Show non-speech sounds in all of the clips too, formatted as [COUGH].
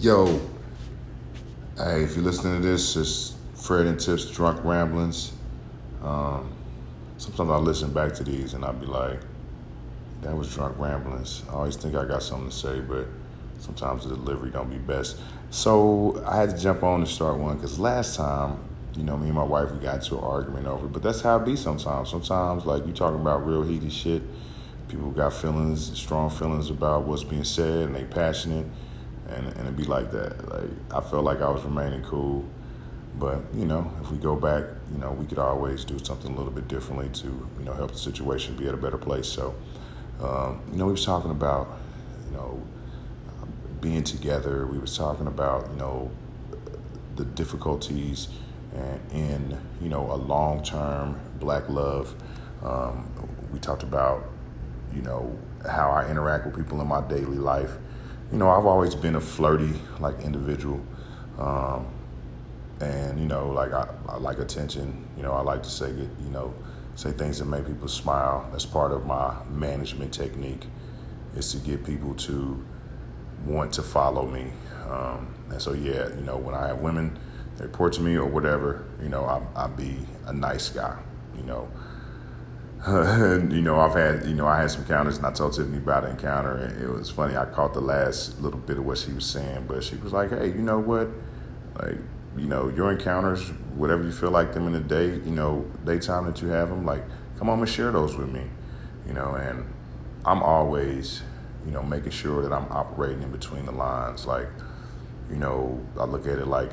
Yo, hey, if you're listening to this, it's Fred and Tips Drunk Ramblings. Um, sometimes I listen back to these and I'll be like, that was Drunk Ramblings. I always think I got something to say, but sometimes the delivery don't be best. So I had to jump on to start one because last time, you know, me and my wife, we got into an argument over it. But that's how it be sometimes. Sometimes, like, you talking about real heated shit. People got feelings, strong feelings about what's being said, and they passionate and and it be like that. Like I felt like I was remaining cool, but you know, if we go back, you know, we could always do something a little bit differently to you know help the situation be at a better place. So, um, you know, we was talking about you know being together. We was talking about you know the difficulties in you know a long term black love. Um, we talked about you know how I interact with people in my daily life you know, I've always been a flirty like individual. Um, and you know, like I, I like attention. You know, I like to say you know, say things that make people smile. That's part of my management technique, is to get people to want to follow me. Um, and so, yeah, you know, when I have women report to me or whatever, you know, I, I be a nice guy. You know, [LAUGHS] you know, I've had, you know, I had some encounters and I told Tiffany about an encounter and it was funny. I caught the last little bit of what she was saying, but she was like, hey, you know what? Like, you know, your encounters, whatever you feel like them in the day, you know, daytime that you have them, like, come on and share those with me, you know, and I'm always, you know, making sure that I'm operating in between the lines. Like, you know, I look at it like,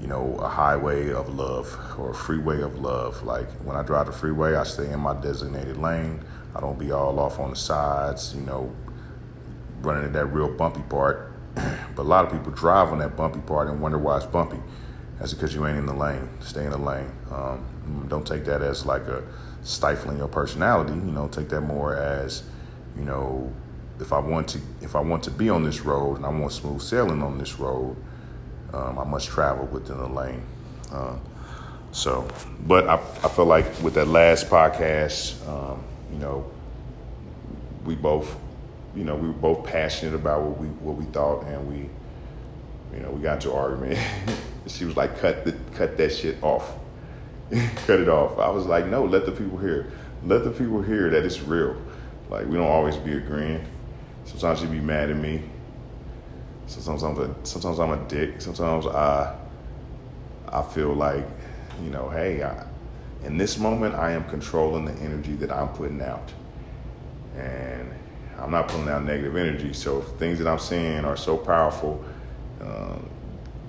you know, a highway of love or a freeway of love. Like when I drive the freeway, I stay in my designated lane. I don't be all off on the sides, you know, running at that real bumpy part. [CLEARS THROAT] but a lot of people drive on that bumpy part and wonder why it's bumpy. That's because you ain't in the lane. Stay in the lane. Um, don't take that as like a stifling your personality. You know, take that more as, you know, if I want to if I want to be on this road and I want smooth sailing on this road, um, I must travel within the lane. Uh, so, but I, I feel like with that last podcast, um, you know, we both, you know, we were both passionate about what we what we thought, and we, you know, we got into an argument. [LAUGHS] she was like, "Cut the cut that shit off, [LAUGHS] cut it off." I was like, "No, let the people hear. Let the people hear that it's real. Like we don't always be agreeing. Sometimes you be mad at me. Sometimes I'm a, sometimes I'm a dick. Sometimes I I feel like, you know, hey, I, in this moment I am controlling the energy that I'm putting out, and I'm not putting out negative energy. So things that I'm saying are so powerful uh,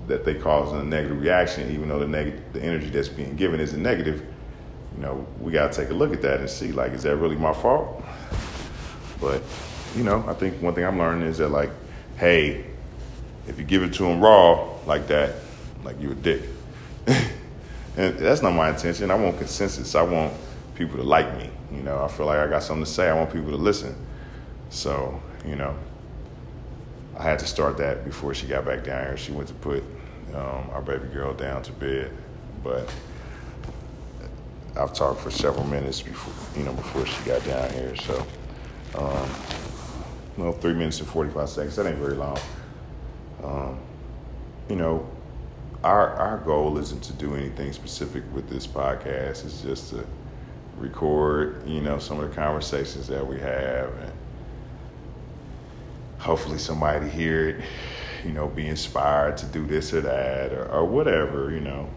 that they cause a negative reaction, even though the negative the energy that's being given is a negative. You know, we got to take a look at that and see, like, is that really my fault? But you know, I think one thing I'm learning is that, like, hey, if you give it to them raw like that, like you a dick. [LAUGHS] and that's not my intention. I want consensus. I want people to like me. You know, I feel like I got something to say. I want people to listen. So, you know, I had to start that before she got back down here. She went to put um, our baby girl down to bed, but I've talked for several minutes before, you know, before she got down here. So, um, well, three minutes and 45 seconds. That ain't very long. Um, you know, our our goal isn't to do anything specific with this podcast. It's just to record, you know, some of the conversations that we have, and hopefully somebody hear it, you know, be inspired to do this or that or, or whatever, you know.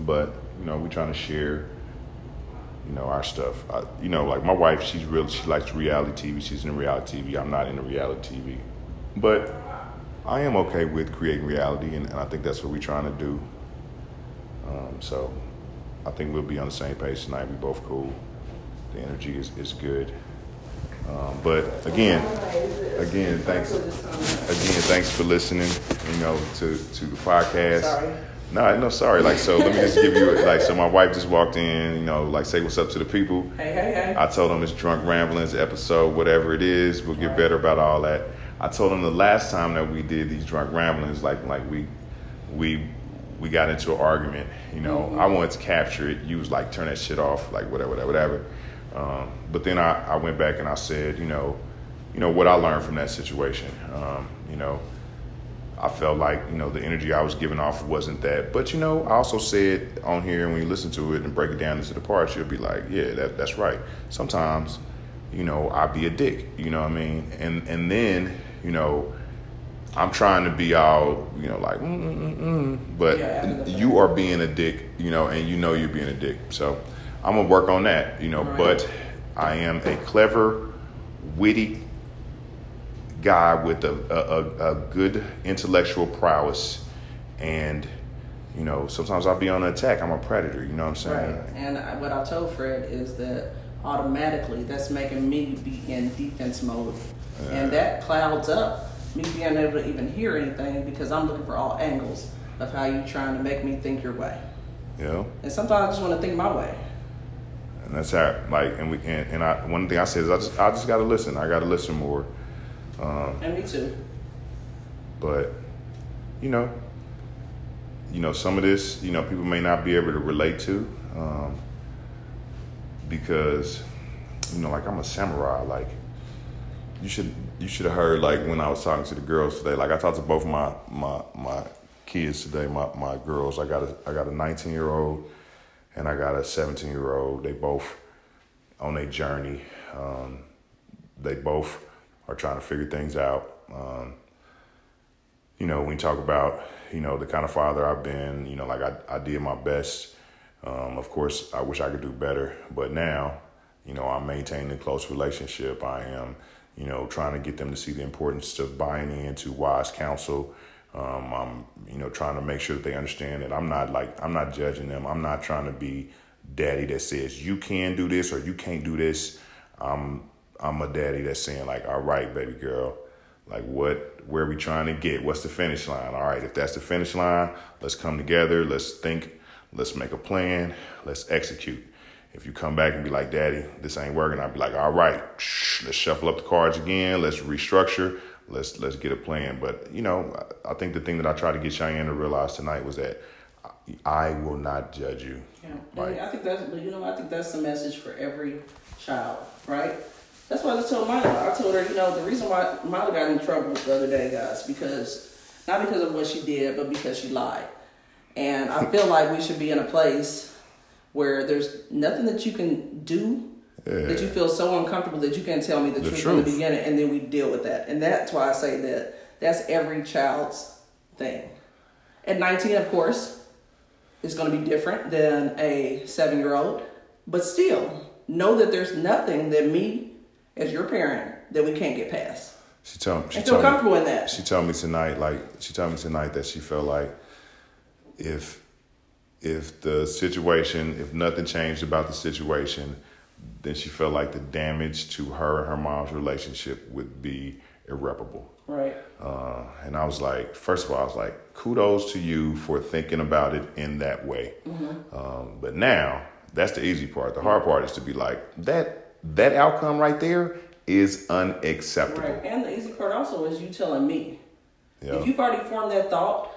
But you know, we're trying to share, you know, our stuff. I, you know, like my wife, she's real she likes reality TV. She's in reality TV. I'm not into reality TV, but I am okay with creating reality, and, and I think that's what we're trying to do. Um, so I think we'll be on the same page tonight. We both cool. The energy is, is good. Um, but again, again, thanks. Again, thanks for listening. You know, to to the podcast. Sorry. No, no, sorry. Like, so let me just give you like. So my wife just walked in. You know, like say what's up to the people. Hey, hey, hey. I told them it's drunk ramblings episode, whatever it is. We'll get better about all that. I told him the last time that we did these drunk ramblings, like like we we we got into an argument. You know, mm-hmm. I wanted to capture it. You was like, turn that shit off, like whatever, whatever, whatever. Um, but then I, I went back and I said, you know, you know what I learned from that situation. Um, you know, I felt like you know the energy I was giving off wasn't that. But you know, I also said on here, and when you listen to it and break it down into the parts, you'll be like, yeah, that, that's right. Sometimes, you know, I be a dick. You know what I mean? And and then you know, I'm trying to be all you know like, mm, mm, mm, but Yeah, you are being a dick. You know, and you know you're being a dick. So I'm gonna work on that. You know, Right. but I am a clever, witty guy with a, a, a, good intellectual prowess and you know sometimes i'll be on the attack i'm a predator you know what i'm saying Right. And what I told Fred is that automatically that's making me be in defense mode. And that clouds up me being able to even hear anything because I'm looking for all angles of how you're trying to make me think your way. Yeah. And sometimes I just want to think my way. and that's how like and we and, and i one thing i said is i just i just gotta listen i gotta listen more And me too. but you know you know some of this you know people may not be able to relate to um, because you know like i'm a samurai like you should you should have heard like when i was talking to the girls today. Like i talked to both my my my kids today my my girls. I got a i got a 19 year old and i got a 17 year old they both on their journey. Um, they both are trying to figure things out. Um, you know, when you talk about, you know, the kind of father I've been, you know, like I, I did my best. Um, of course, I wish I could do better, but now, you know, I'm maintaining a close relationship. I am, you know, trying to get them to see the importance of buying into wise counsel. Um, I'm, you know, trying to make sure that they understand that I'm not like, I'm not judging them. I'm not trying to be daddy that says you can do this or you can't do this. I'm, I'm a daddy that's saying like, all right, baby girl, like what where are we trying to get? What's the finish line? All right if that's the finish line let's come together. Let's think. Let's make a plan. Let's execute if you come back and be like daddy this ain't working i'll be like all right let's shuffle up the cards again let's restructure let's let's get a plan but you know i think the thing that i tried to get cheyenne to realize tonight was that i will not judge you Yeah, Right. I think that's, but you know, I think that's the message for every child, right? That's why I just told Mila. I told her, you know, the reason why Mila got in trouble the other day, guys, because not because of what she did, but because she lied. And I feel like we should be in a place where there's nothing that you can do that you feel so uncomfortable that you can't tell me the, The truth, from the beginning, and then we deal with that. And that's why I say that that's every child's thing. At 19, of course, is going to be different than a seven year old. But still, know that there's nothing that me, as your parent, that we can't get past. she told, she And feel me comfortable in that. she told me tonight like she told me tonight that she felt like if if the situation if nothing changed about the situation then she felt like the damage to her and her mom's relationship would be irreparable Right. uh, and i was like first of all i was like kudos to you for thinking about it in that way um, but now that's the easy part the hard part is to be like that that outcome right there is unacceptable Right. And the easy part also is you telling me. Yeah. If you've already formed that thought,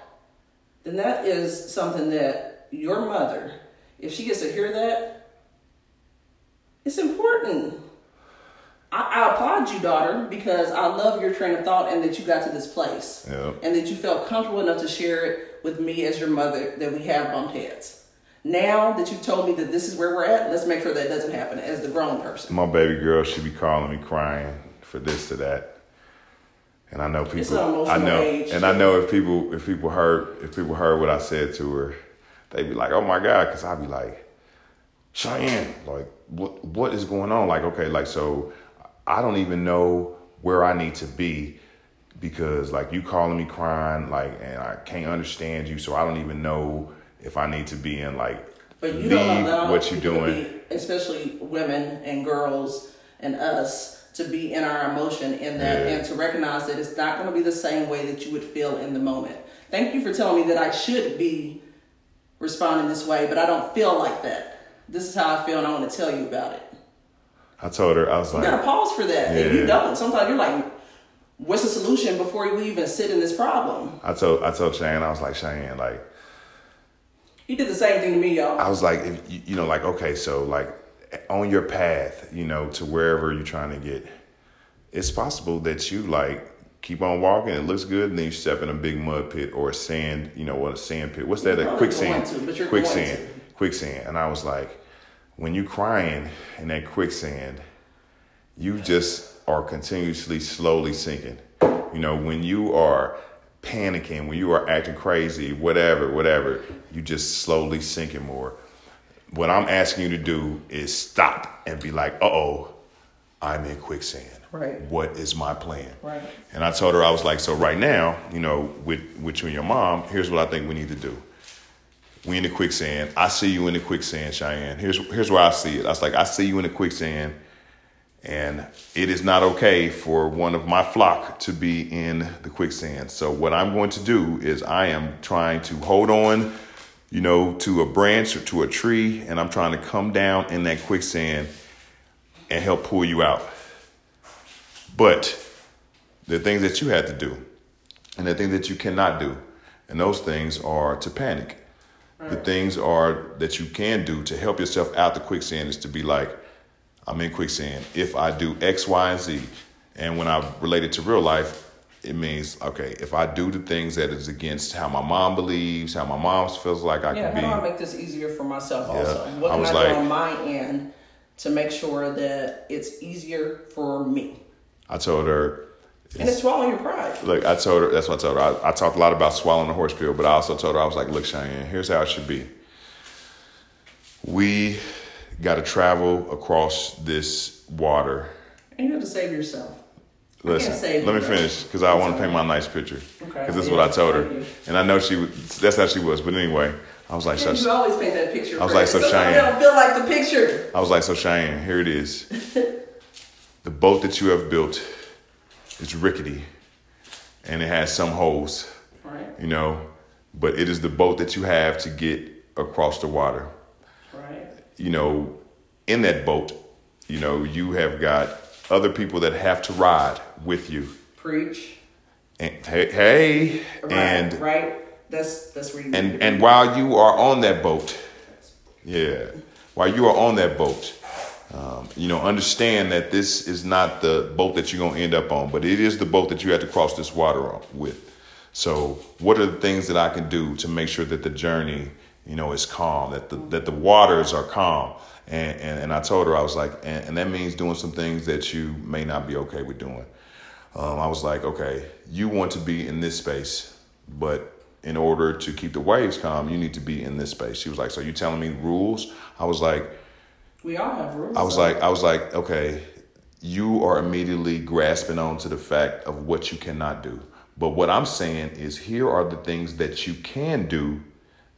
then that is something that your mother, if she gets to hear that, it's important. I, I applaud you, daughter, because I love your train of thought and that you got to this place. Yeah. And that you felt comfortable enough to share it with me as your mother that we have bumped heads. Now that you've told me that this is where we're at, let's make sure that doesn't happen as the grown person. My baby girl, she be calling me crying for this to that. And I know people I know age. and I know if people if people heard if people heard what I said to her, they'd be like, "Oh my god," cuz I'd be like, "Cheyenne, like what what is going on?" Like, okay, like so I don't even know where I need to be because like you calling me crying like and I can't understand you, so I don't even know if I need to be in like But you don't allow what you're doing. be- especially women and girls and us, to be in our emotion in that Yeah. and to recognize that it's not going to be the same way that you would feel in the moment. Thank you for telling me that I should be responding this way, but I don't feel like that. This is how I feel, and I want to tell you about it. I told her I was like, You gotta pause for that. If Yeah. you don't, sometimes you're like, "What's the solution?" Before we even sit in this problem. I told I told Cheyenne, I was like, Cheyenne, like He did the same thing to me, y'all. I was like, if you know, like okay, so like on your path, you know, to wherever you're trying to get, it's possible that you like keep on walking. It looks good, and then you step in a big mud pit or a sand, you know, what a sand pit. What's that? You're A quicksand. to, quicksand. Quicksand. And I was like, when you're crying in that quicksand, you just are continuously slowly sinking. You know, when you are panicking, when you are acting crazy, whatever, whatever, you just slowly sinking more. What I'm asking you to do is stop and be like, uh oh, I'm in quicksand. Right. What is my plan? Right. And I told her, I was like, so right now, you know, with, with you and your mom, here's what I think we need to do. We in the quicksand. I see you in the quicksand, Cheyenne. Here's here's where I see it. I was like, I see you in the quicksand, and it is not okay for one of my flock to be in the quicksand. So what I'm going to do is I am trying to hold on, you know, to a branch or to a tree, and I'm trying to come down in that quicksand and help pull you out. But the things that you had to do and the things that you cannot do. And those things are to panic. The things are that you can do to help yourself out the quicksand is to be like, I'm in quicksand. If I do X, Y, and Z, and when I relate it to real life, it means okay. If I do the things that is against how my mom believes, how my mom feels like I Yeah, can how do I be, make this easier for myself Yeah, also? What I can I, like- do on my end to make sure that it's easier for me? I told her, And it's swallowing your pride. Look, I told her, that's what I told her. I, I talked a lot about swallowing the horse pill, but I also told her, I was like, look, Cheyenne, here's how it should be. We got to travel across this water. And you have to save yourself. Listen, save let you, me bro. finish because I want to paint my nice picture. Okay. Because this is what I told her. you. And I know she was, that's how she was. But anyway, I was like, Yeah, so, you always paint that picture. I was like, so Sometimes Cheyenne. I don't feel like the picture. I was like, so Cheyenne, here it is. [LAUGHS] the boat that you have built is rickety and it has some holes. Right, you know, but it is the boat that you have to get across the water. right. You know, in that boat, you know, you have got other people that have to ride with you. Preach. And hey, hey Right, and right. That's that's where you. and and while you are on that boat, yeah, while you are on that boat, um, you know, understand that this is not the boat that you're gonna end up on, but it is the boat that you have to cross this water with. So, what are the things that I can do to make sure that the journey, you know, is calm, that the that the waters are calm? And and, and I told her I was like, and, and that means doing some things that you may not be okay with doing. Um, I was like, okay, you want to be in this space, but in order to keep the waves calm, you need to be in this space. She was like, so you telling me rules? I was like, we all have rules. I was like, I was like, okay, you are immediately grasping onto the fact of what you cannot do. But what I'm saying is, here are the things that you can do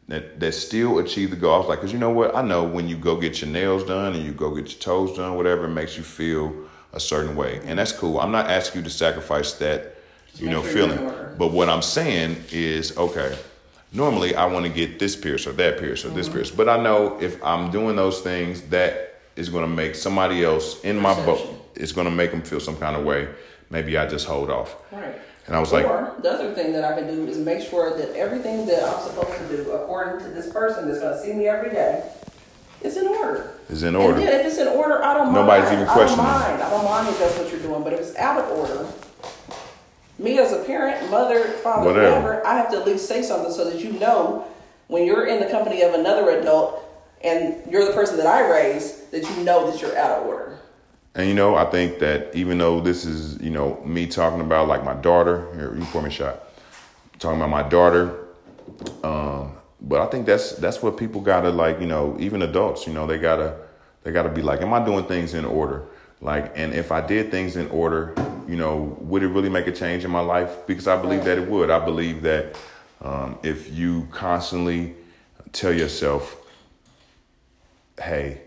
that that still achieve the goal. Like, because you know what? I know when you go get your nails done and you go get your toes done, whatever, it makes you feel a certain way, and that's cool. I'm not asking you to sacrifice that, you know, sure feeling. But what I'm saying is, okay, normally I want to get this pierce or that pierce or this Mm-hmm. pierce, but I know if I'm doing those things, that is going to make somebody else in my boat. It's going to make them feel some kind of way. Maybe I just hold off. Right. And I was like, or the other thing that I can do is make sure that everything that I'm supposed to do, according to this person that's going to see me every day, is in order. is in And order. then if it's in order, I don't Nobody's mind. even I questioning. don't mind. I don't mind if that's what you're doing. But if it's out of order, me as a parent, mother, father, Whatever. whatever, I have to at least say something so that you know when you're in the company of another adult and you're the person that I raised, that you know that you're out of order. And you know, I think that even though this is, you know, me talking about like my daughter, here, you pour me a shot. Talking about my daughter. Um, but I think that's that's what people gotta like, you know, even adults, you know, they gotta they gotta be like, Am I doing things in order? Like, and if I did things in order, you know, would it really make a change in my life? Because I believe that it would. I believe that um, if you constantly tell yourself, hey,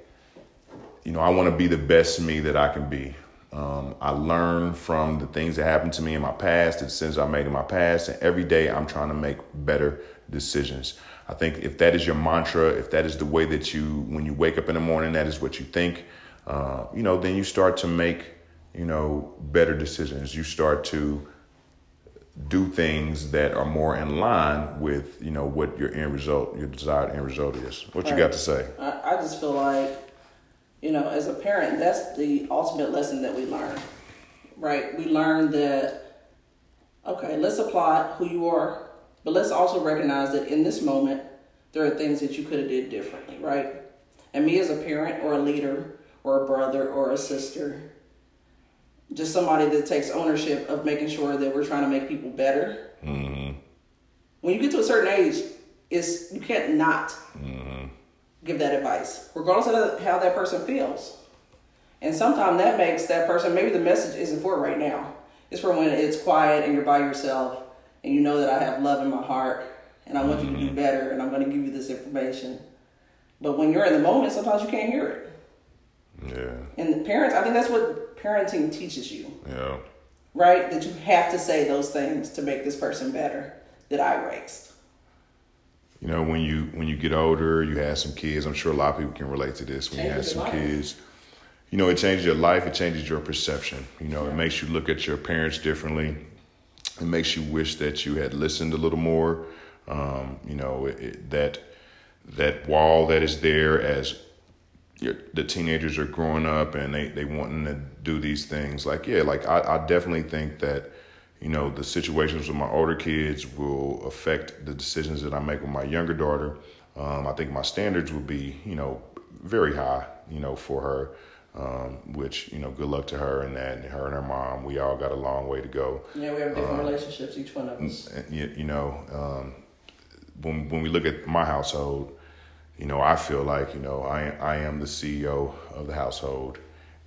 you know, I want to be the best me that I can be. Um, I learn from the things that happened to me in my past, the decisions I made in my past, and every day I'm trying to make better decisions. I think if that is your mantra, if that is the way that you, when you wake up in the morning, that is what you think, uh, you know, then you start to make, you know, better decisions. You start to do things that are more in line with, you know, what your end result, your desired end result is. What you got to say? I, I just feel like, you know, as a parent, that's the ultimate lesson that we learn, right? We learn that Okay, let's applaud who you are, but let's also recognize that in this moment, there are things that you could have did differently, right? And me as a parent or a leader or a brother or a sister, just somebody that takes ownership of making sure that we're trying to make people better. Mm-hmm. When you get to a certain age, it's you can't not Mm-hmm. give that advice, regardless of how that person feels. And sometimes that makes that person maybe the message isn't for right now. It's for when it's quiet and you're by yourself and you know that I have love in my heart and I want you to do better and I'm going to give you this information. But when you're in the moment, sometimes you can't hear it. Yeah. And the parents, I think that's what parenting teaches you, Yeah. right? That you have to say those things to make this person better that I raised. You know, when you when you get older, you have some kids. I'm sure a lot of people can relate to this. When you have some kids, you know, it changes your life. It changes your perception. You know, it makes you look at your parents differently. It makes you wish that you had listened a little more. Um, you know, it, it, that that wall that is there as your, the teenagers are growing up and they they wanting to do these things. Like, yeah, like I, I definitely think that you know the situations with my older kids will affect the decisions that I make with my younger daughter. Um, I think my standards will be you know very high you know for her. Um, which you know, good luck to her and that, and her and her mom. We all got a long way to go. Yeah, we have different relationships, each one of us. You, you know, um, when when we look at my household, you know, I feel like you know I I am the CEO of the household,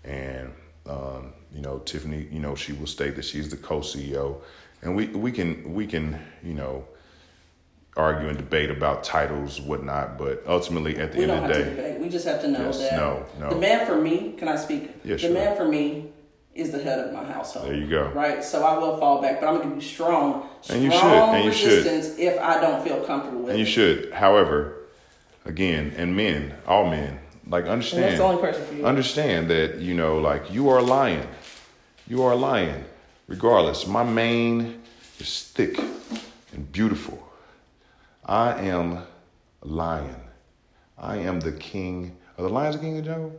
and um, you know Tiffany, you know she will state that she's the co-CEO, and we we can we can you know argue and debate about titles whatnot, but ultimately at the We end of the day. We just have to know Yes, that no, no. the man for me, can I speak? Yeah, the sure. man for me is the head of my household. There you go. Right? So I will fall back, but I'm gonna be strong, strong And you should, and you should. resistance if I don't feel comfortable with and you it. should. However, again, and men, all men, like And understand. that's the only person for you. understand that you know like you are a lion. You are a lion. Regardless my mane is thick and beautiful. I am a lion. I am the king. Are the lions the king of the jungle?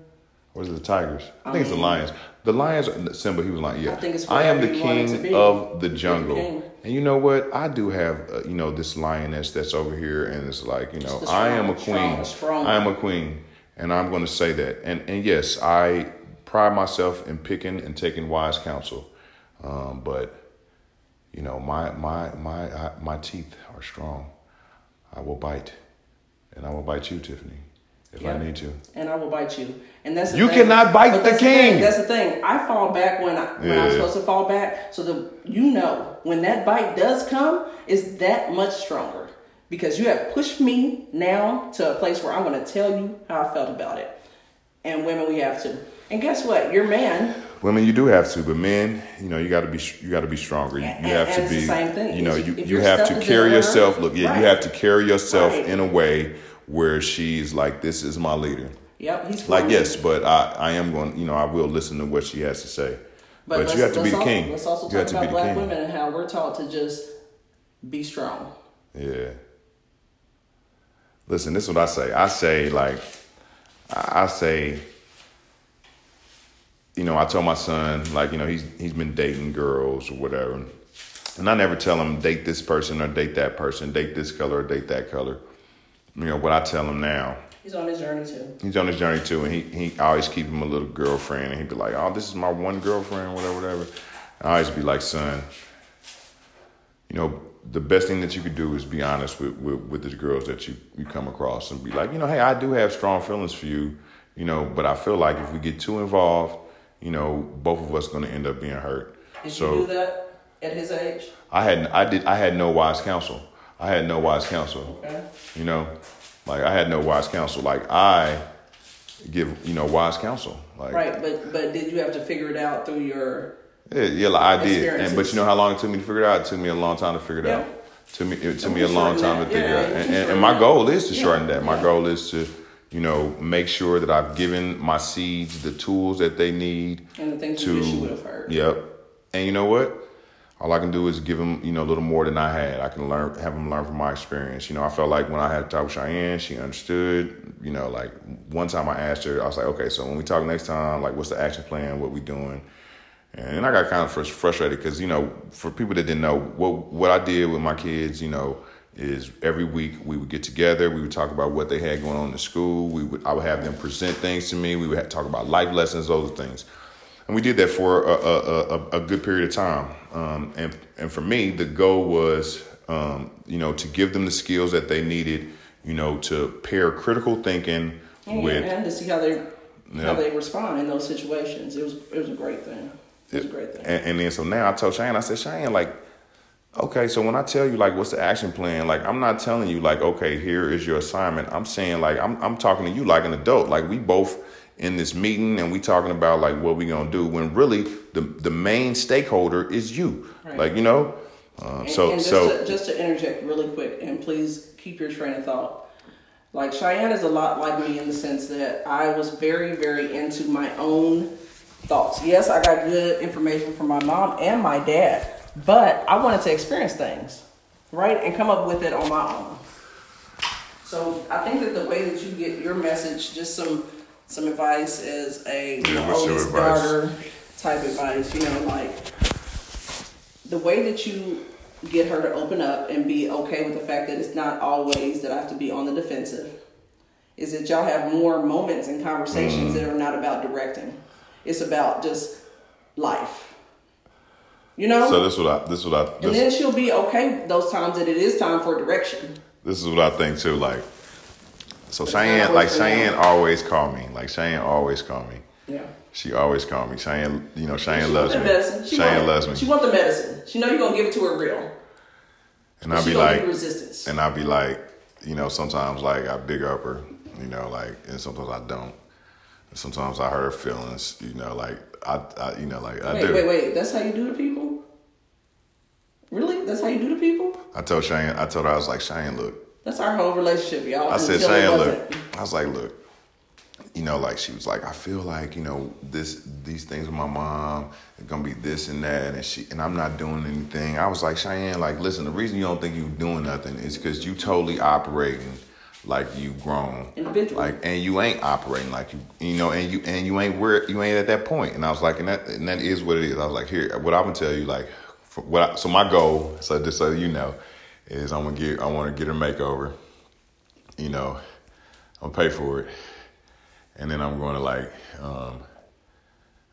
Or is it the tigers? I think it's the um, lions. The lions simba he was like yeah. I think it's i am the whatever you want it to king of the jungle. And you know what? I do have uh, you know this lioness that's over here and it's like you know the i am a queen. strong- strong i am a queen, and I'm going to say that. And and yes, I pride myself in picking and taking wise counsel, um, but you know my my my I, my teeth are strong. I will bite, and I will bite you, Tiffany, if Yeah. I need to. and I will bite you. And that's the You thing. cannot bite But the king. thing. That's the thing. I fall back when I when I'm supposed to fall back, so that you know when that bite does come, is that much stronger because you have pushed me now to a place where I'm going to tell you how I felt about it. And women, we have to. And guess what? Your man. Women, you do have to, but men, you know, you got to be you got to be stronger. You, you have to it's be, the same thing. you know, you, you have to carry yourself. Look, yeah, right. you have to carry yourself Right. in a way where she's like, "This is my leader." Yep, he's Like yes, but I, I am going. You know, I will listen to what she has to say. But, let's- you have to be the al- king. Let's also you talk about black women and how we're taught to just be strong. Yeah. Listen, this is what I say. I say like, I I say. You know, I tell my son like, you know, he's he's been dating girls or whatever, and I never tell him date this person or date that person, date this color or date that color. You know what I tell him now. He's on his journey too. He's on his journey too, and he he I always keep him a little girlfriend, and he'd be like, "Oh, this is my one girlfriend, whatever, whatever." And I always be like, "Son, you know, the best thing that you could do is be honest with with, with the girls that you you come across, and be like, you know, hey, I do have strong feelings for you, you know, but I feel like if we get too involved, you know, both of us going to end up being hurt." Did so you do that at his age? I had I did I had no wise counsel. I had no wise counsel. Okay. You know, like I had no wise counsel. Like I give you know wise counsel. Like Right, but but did you have to figure it out through your yeah, yeah, like I did. And but you know how long it took me to figure it out? It took me a long time to figure it Yeah. out. Took me it took me a long time to figure Yeah, it out. And, and, and my goal is to shorten that. My goal is to you know make sure that I've given my seeds the tools that they need and the things to you wish you would have heard. Yep. And you know what? All I can do is give them, you know, a little more than I had. I can learn, have them learn from my experience. You know, I felt like when I had to talk with Cheyenne, she understood. You know, like one time I asked her, I was like, okay, so when we talk next time, like, what's the action plan? What we doing? And I got kind of frustrated because you know, for people that didn't know, what what I did with my kids, you know, is every week we would get together. We would talk about what they had going on in school. We would I would have them present things to me. We would talk about life lessons, those things, and we did that for a, a, a, a good period of time. Um, and and for me, the goal was, um, you know, to give them the skills that they needed, you know, to pair critical thinking and, with and to see how they how they respond in those situations. It was it was a great thing. It was a great thing. And, and then so now I told Cheyenne, I said, Cheyenne, like, okay, so when I tell you like what's the action plan, like I'm not telling you like, okay, here is your assignment. I'm saying like I'm I'm talking to you like an adult. Like we both in this meeting and we talking about like what we gonna do when really the the main stakeholder is you. Right. Like, you know? Uh, so and just so to, just to interject really quick and please keep your train of thought. Like Cheyenne is a lot like me in the sense that I was very, very into my own thoughts. Yes, I got good information from my mom and my dad, but I wanted to experience things, right, and come up with it on my own. So I think that the way that you get your message, just some some advice as a know, oldest daughter type advice, you know, like the way that you get her to open up and be okay with the fact that it's not always that I have to be on the defensive. Is that y'all have more moments and conversations mm. that are not about directing. It's about just life. You know. So this is what I. This is what I. This, and then she'll be okay those times that it is time for direction. This is what I think too. Like, so Cheyenne, like Cheyenne, always call me. Like Cheyenne always call me. Yeah. She always call me. Cheyenne, you know, Cheyenne she loves me. Medicine. She Cheyenne loves me. She want the medicine. She know you're gonna give it to her real. And I'll be like, resistance. And I'll be like, you know, sometimes like I big up her, you know, like, and sometimes I don't. Sometimes I hurt her feelings, you know, like I, I you know, like I wait, do. Wait, wait, that's how you do to people? Really? That's how you do to people? I told Cheyenne, I told her I was like, Cheyenne, look. That's our whole relationship, y'all. I said, Cheyenne, look. I was like, look. You know, like she was like, I feel like you know this, these things with my mom, it's gonna be this and that, and she and I'm not doing anything. I was like, Cheyenne, like, listen, the reason you don't think you're doing nothing is because you totally operating like you grown individual like and you ain't operating like you you know and you and you ain't where you ain't at that point. point and i was like and that and that is what it is i was like here what i'm gonna tell you like what I, so my goal so just so you know is i'm gonna get i want to get a makeover you know i'm gonna pay for it and then i'm going to like um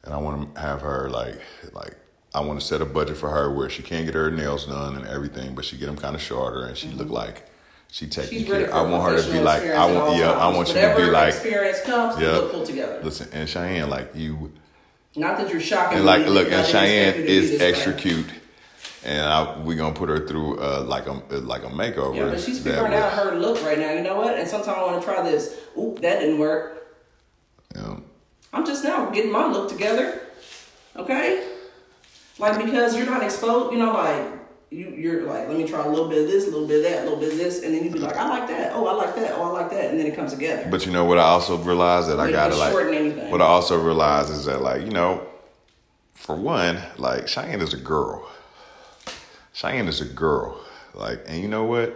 and i want to have her like like I want to set a budget for her where she can't get her nails done and everything, but she get them kind of shorter and she mm-hmm. look like she taking care. I want her to be like, I want, yeah, I want you to be like, experience comes, yeah. Look together. Listen, and Cheyenne, like you. Not that you're shocking. And like, look, and Cheyenne is extra cute, and I, we gonna put her through uh, like a like a makeover. Yeah, but she's figuring out her look right now. You know what? And sometimes I want to try this. Oop, that didn't work. Yeah. I'm just now getting my look together. Okay. Like because you're not exposed, you know, like you you're like, let me try a little bit of this, a little bit of that, a little bit of this, and then you be like, I like that. Oh, I like that. Oh, I like that, and then it comes together. But you know what? I also realized that I gotta like. Anything. What I also realized is that like you know, for one, like Cheyenne is a girl. Cheyenne is a girl. Like, and you know what?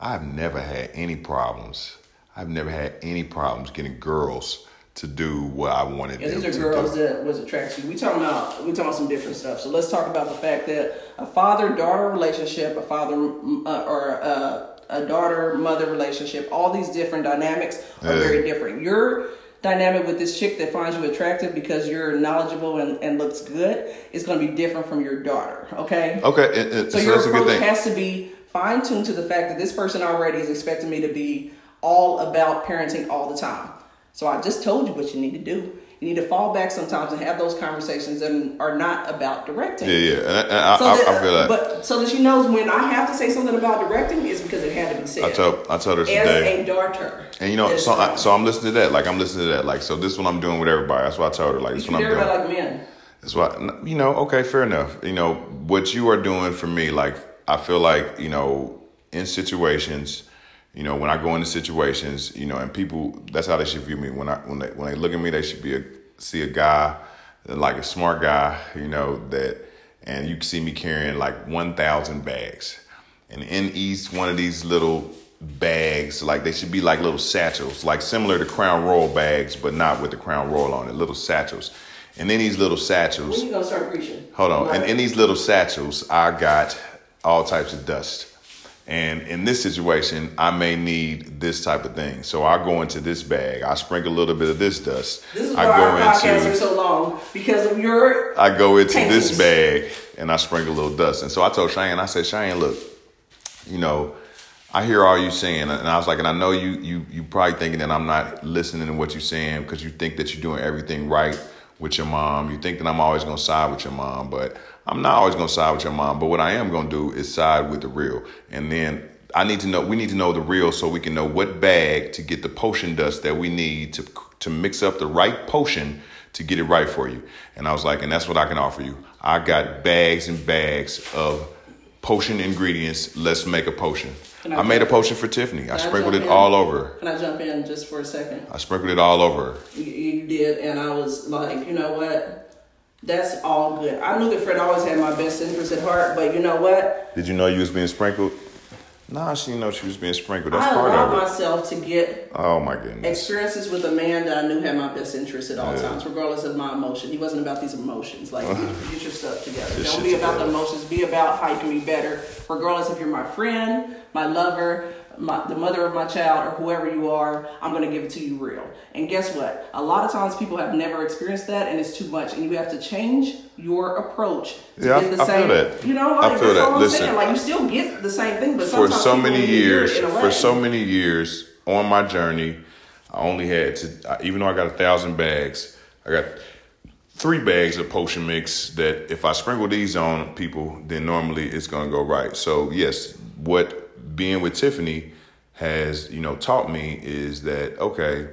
I've never had any problems. I've never had any problems getting girls to do what I wanted yeah, these are girls do. that was attracted to. We talking about we talking about some different stuff. So let's talk about the fact that a father daughter relationship, a father uh, or uh, a daughter mother relationship, all these different dynamics are yeah. very different. Your dynamic with this chick that finds you attractive because you're knowledgeable and, and looks good is going to be different from your daughter. Okay. Okay. It, it, so, so, your approach has to be fine tuned to the fact that this person already is expecting me to be all about parenting all the time. So I just told you what you need to do. You need to fall back sometimes and have those conversations that are not about directing. Yeah, yeah, and, I, so I, that, I, feel that. But so that she knows when I have to say something about directing, is because it had to be said. I told I told her today. As a daughter. And you know, so I, so I'm listening to that. Like I'm listening to that. Like so, this is what I'm doing with everybody. That's what I told her. Like this what I'm doing. like men. That's why you know. Okay, fair enough. You know what you are doing for me. Like I feel like you know in situations you know, when I go into situations, you know, and people, that's how they should view me. When I when they when they look at me, they should be a see a guy like a smart guy, you know, that and you can see me carrying like 1,000 bags. And in each one of these little bags, like they should be like little satchels, like similar to Crown Royal bags, but not with the Crown Royal on it, little satchels. And in these little satchels, When you gonna start preaching? hold on, and in these little satchels, I got all types of dust. And in this situation, I may need this type of thing. So I go into this bag. I sprinkle a little bit of this dust. This is I why go our podcasts are into so long because of your. I go into this bag and I sprinkle a little dust. And so I told Cheyenne, I said, Cheyenne, look, you know, I hear all you saying, and I was like, and I know you you you probably thinking that I'm not listening to what you're saying because you think that you're doing everything right with your mom. You think that I'm always gonna side with your mom, but I'm not always gonna side with your mom. But what I am gonna do is side with the real, and then I need to know. We need to know the real so we can know what bag to get the potion dust that we need to to mix up the right potion to get it right for you. And I was like, and that's what I can offer you. I got bags and bags of potion ingredients. Let's make a potion. I I made a potion for Tiffany. I I sprinkled jump it in? all over. her. Can I jump in just for a second? I sprinkled it all over. You, you did, and I was like, you know what? That's all good. I knew that Fred always had my best interest at heart, but you know what? Did you know you was being sprinkled? Nah, she didn't know she was being sprinkled. That's I part allowed of it. I allowed myself to get Oh my goodness. experiences with a man that I knew had my best interest at all Yeah. times, regardless of my emotion. He wasn't about these emotions. Like, get, your stuff together. Get Don't be about the emotions. Be about how you can be better, regardless if you're my friend, my lover, my, the mother of my child, or whoever you are. I'm going to give it to you real. And guess what? A lot of times people have never experienced that, and it's too much. And you have to change your approach to Yeah, I- get the I feel same. that. You know, I like feel that's that. Listen. saying. Like you still get the same thing, but for so many to years, it in a for so many years on my journey, I only had to. Even though I got a thousand bags, I got three bags of potion mix. That if I sprinkle these on people, then normally it's gonna go right. So yes, what being with Tiffany has you know taught me is that okay,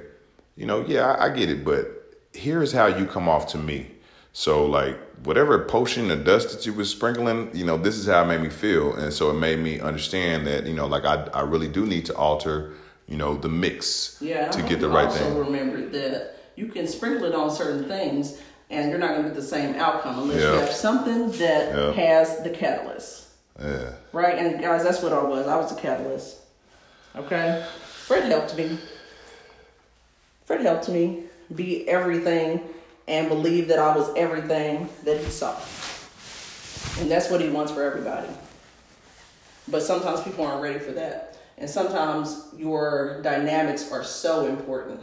you know yeah I, I get it, but here's how you come off to me. So like whatever potion or dust that you was sprinkling, you know, this is how it made me feel. And so it made me understand that, you know, like I I really do need to alter, you know, the mix Yeah, to get the right also thing. remember that you can sprinkle it on certain things, and you're not going to get the same outcome unless you have something that Yeah. has the catalyst, Yeah. right? And guys, that's what I was. I was the catalyst. Okay, Fred helped me. Fred helped me be everything and believe that I was everything that he saw, and that's what he wants for everybody. But sometimes people aren't ready for that. And sometimes your dynamics are so important.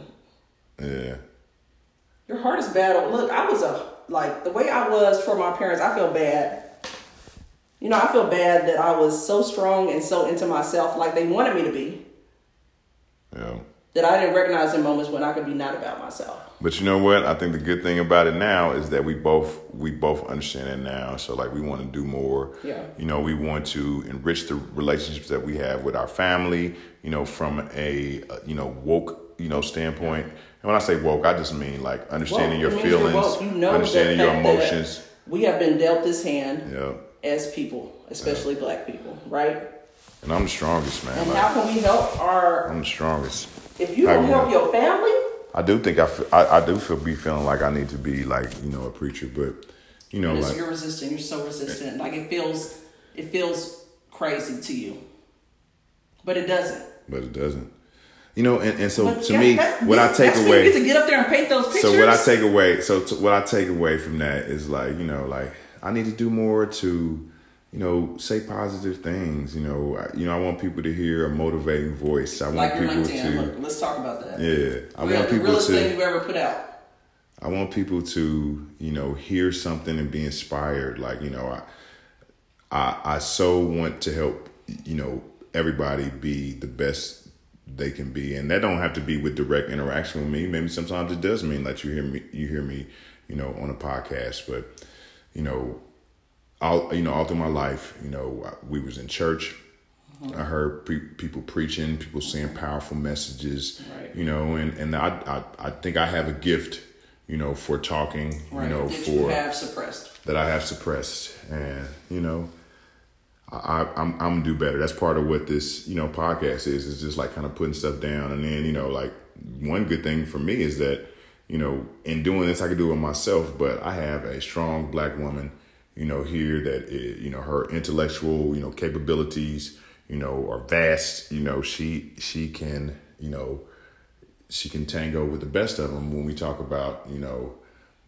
Yeah. Your hardest battle, look, I was a, like, the way I was for my parents, I feel bad. You know, I feel bad that I was so strong and so into myself, like they wanted me to be, Yeah. that I didn't recognize in moments when I could be not about myself. But you know what? I think the good thing about it now is that we both we both understand it now. So like we want to do more. Yeah. You know, we want to enrich the relationships that we have with our family. You know, from a you know woke you know standpoint. And when I say woke, I just mean like understanding Woke, your it means you're feelings. You know understanding your emotions. We have been dealt this hand Yeah. As people, especially black people, right? And I'm the strongest, man. And Like, how can we help our, I'm the strongest. if you don't help your family, I do think I, feel, I I do feel be feeling like I need to be like you know a preacher, but you know like you're resistant. You're so resistant. Like it feels, it feels crazy to you, but it doesn't. but it doesn't. You know, and, and so But to yeah, me, that- what I take away. you get to get up there and paint those pictures. So what I take away, so t- what I take away from that is like you know, like I need to do more to, you know, say positive things. You know, I, you know, I want people to hear a motivating voice. I want like people LinkedIn. to, let's talk about that. yeah, I Real- want the people realest thing to, you've ever put out. I want people to, you know, hear something and be inspired. Like you know, I, I, I so want to help, you know, everybody be the best they can be, and that don't have to be with direct interaction with me. Maybe sometimes it does mean that you hear me, you hear me, you know, on a podcast. But you know, all you know, all through my life, you know, we was in church. I heard pre- people preaching, people saying powerful messages, Right. you know, and and I, I I think I have a gift, you know, for talking, Right. you know, that for you have suppressed. that I have suppressed, and you know, I, I I'm I'm gonna do better. That's part of what this you know podcast is. It's just like kind of putting stuff down, and then you know, like one good thing for me is that you know, in doing this, I could do it myself, but I have a strong black woman, you know, here that is, you know her intellectual you know capabilities, you know, are vast. You know, she she can you know she can tango with the best of them when we talk about you know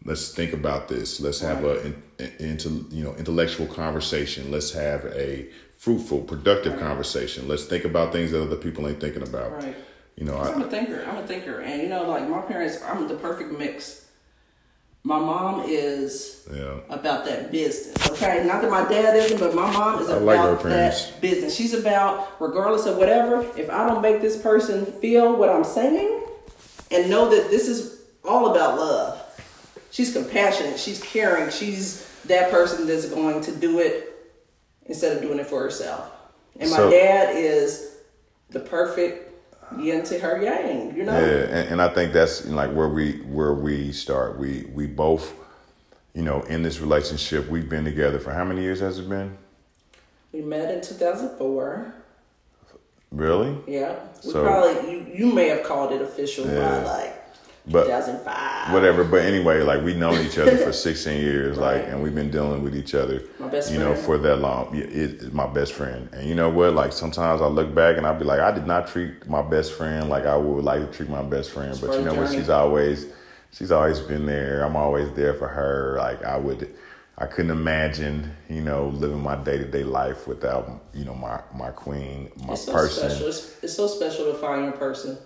let's think about this. Let's have a in, eh, into you know intellectual conversation. Let's have a fruitful, productive conversation. Let's think about things that other people ain't thinking about. Right. You know, I, I'm a thinker. I'm a thinker, and you know, like my parents, I'm the perfect mix. My mom is yeah. about that business. Okay, not that my dad isn't, but my mom is I about like that business. She's about, regardless of whatever, if I don't make this person feel what I'm saying, and know that this is all about love. She's compassionate. She's caring. She's that person that's going to do it instead of doing it for herself. And my So- dad is the perfect yin to her yang. You know. Yeah, and, and I think that's like where we where we start. We we both, you know, in this relationship, we've been together for how many years has it been? We met in 2004. Really? Yeah. We So- probably you, you may have called it official Yeah. by like But 2005. whatever. But anyway, like we've known each other for [LAUGHS] 16 years, like, and we've been dealing with each other, My best you know, for that long. It, it's my best friend, and you know what? Like sometimes I look back and I'll be like, I did not treat my best friend like I would like to treat my best friend. But you know what? She's always, she's always been there. I'm always there for her. Like I would. I couldn't imagine, you know, living my day to day life without, you know, my my queen, my It's so person. special. It's, it's so special to find your person.